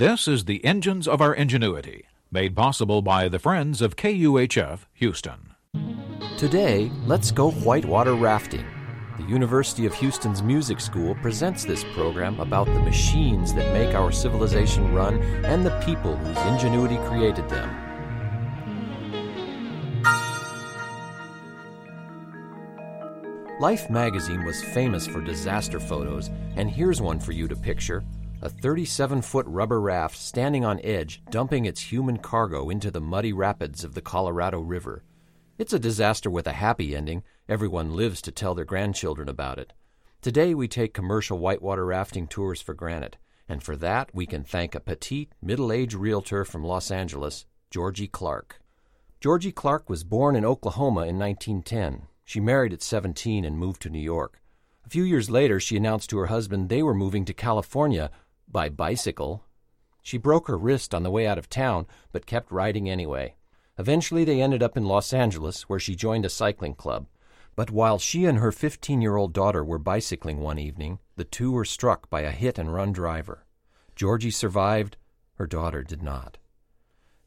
This is the Engines of Our Ingenuity, made possible by the Friends of KUHF Houston. Today, let's go whitewater rafting. The University of Houston's Music School presents this program about the machines that make our civilization run and the people whose ingenuity created them. Life magazine was famous for disaster photos, and here's one for you to picture a 37 foot rubber raft standing on edge, dumping its human cargo into the muddy rapids of the Colorado River. It's a disaster with a happy ending. Everyone lives to tell their grandchildren about it. Today we take commercial whitewater rafting tours for granted, and for that we can thank a petite, middle aged realtor from Los Angeles, Georgie Clark. Georgie Clark was born in Oklahoma in 1910. She married at 17 and moved to New York. A few years later, she announced to her husband they were moving to California by bicycle. She broke her wrist on the way out of town, but kept riding anyway. Eventually, they ended up in Los Angeles, where she joined a cycling club. But while she and her 15 year old daughter were bicycling one evening, the two were struck by a hit and run driver. Georgie survived, her daughter did not.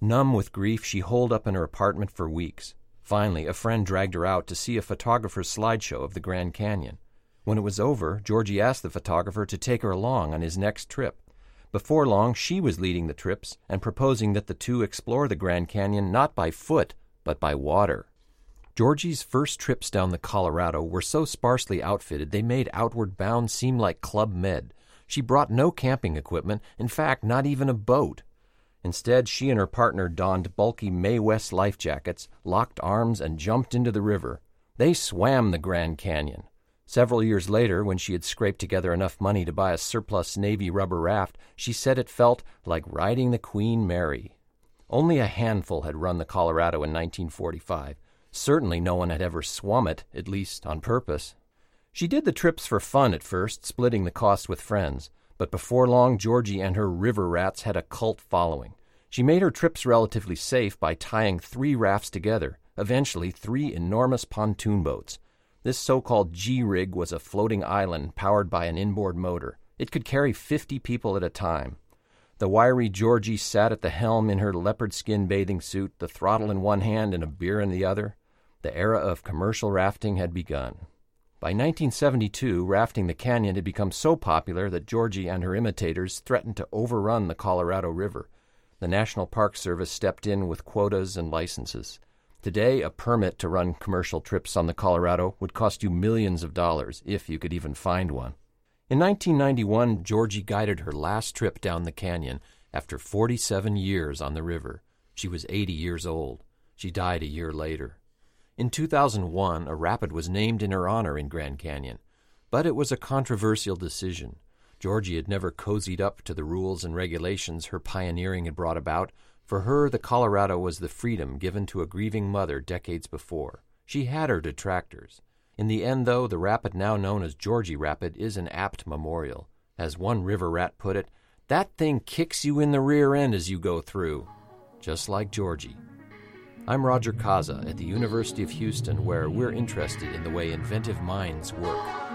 Numb with grief, she holed up in her apartment for weeks. Finally, a friend dragged her out to see a photographer's slideshow of the Grand Canyon. When it was over, Georgie asked the photographer to take her along on his next trip. Before long, she was leading the trips and proposing that the two explore the Grand Canyon not by foot, but by water. Georgie's first trips down the Colorado were so sparsely outfitted they made Outward Bound seem like Club Med. She brought no camping equipment, in fact, not even a boat. Instead, she and her partner donned bulky Mae West life jackets, locked arms, and jumped into the river. They swam the Grand Canyon. Several years later, when she had scraped together enough money to buy a surplus Navy rubber raft, she said it felt like riding the Queen Mary. Only a handful had run the Colorado in 1945. Certainly no one had ever swum it, at least on purpose. She did the trips for fun at first, splitting the cost with friends. But before long, Georgie and her river rats had a cult following. She made her trips relatively safe by tying three rafts together, eventually, three enormous pontoon boats. This so called G rig was a floating island powered by an inboard motor. It could carry 50 people at a time. The wiry Georgie sat at the helm in her leopard skin bathing suit, the throttle in one hand and a beer in the other. The era of commercial rafting had begun. By 1972, rafting the canyon had become so popular that Georgie and her imitators threatened to overrun the Colorado River. The National Park Service stepped in with quotas and licenses. Today, a permit to run commercial trips on the Colorado would cost you millions of dollars, if you could even find one. In 1991, Georgie guided her last trip down the canyon after 47 years on the river. She was 80 years old. She died a year later. In 2001, a rapid was named in her honor in Grand Canyon, but it was a controversial decision. Georgie had never cozied up to the rules and regulations her pioneering had brought about. For her, the Colorado was the freedom given to a grieving mother decades before. She had her detractors. In the end, though, the rapid now known as Georgie Rapid is an apt memorial. As one river rat put it, that thing kicks you in the rear end as you go through, just like Georgie. I'm Roger Kaza at the University of Houston, where we're interested in the way inventive minds work.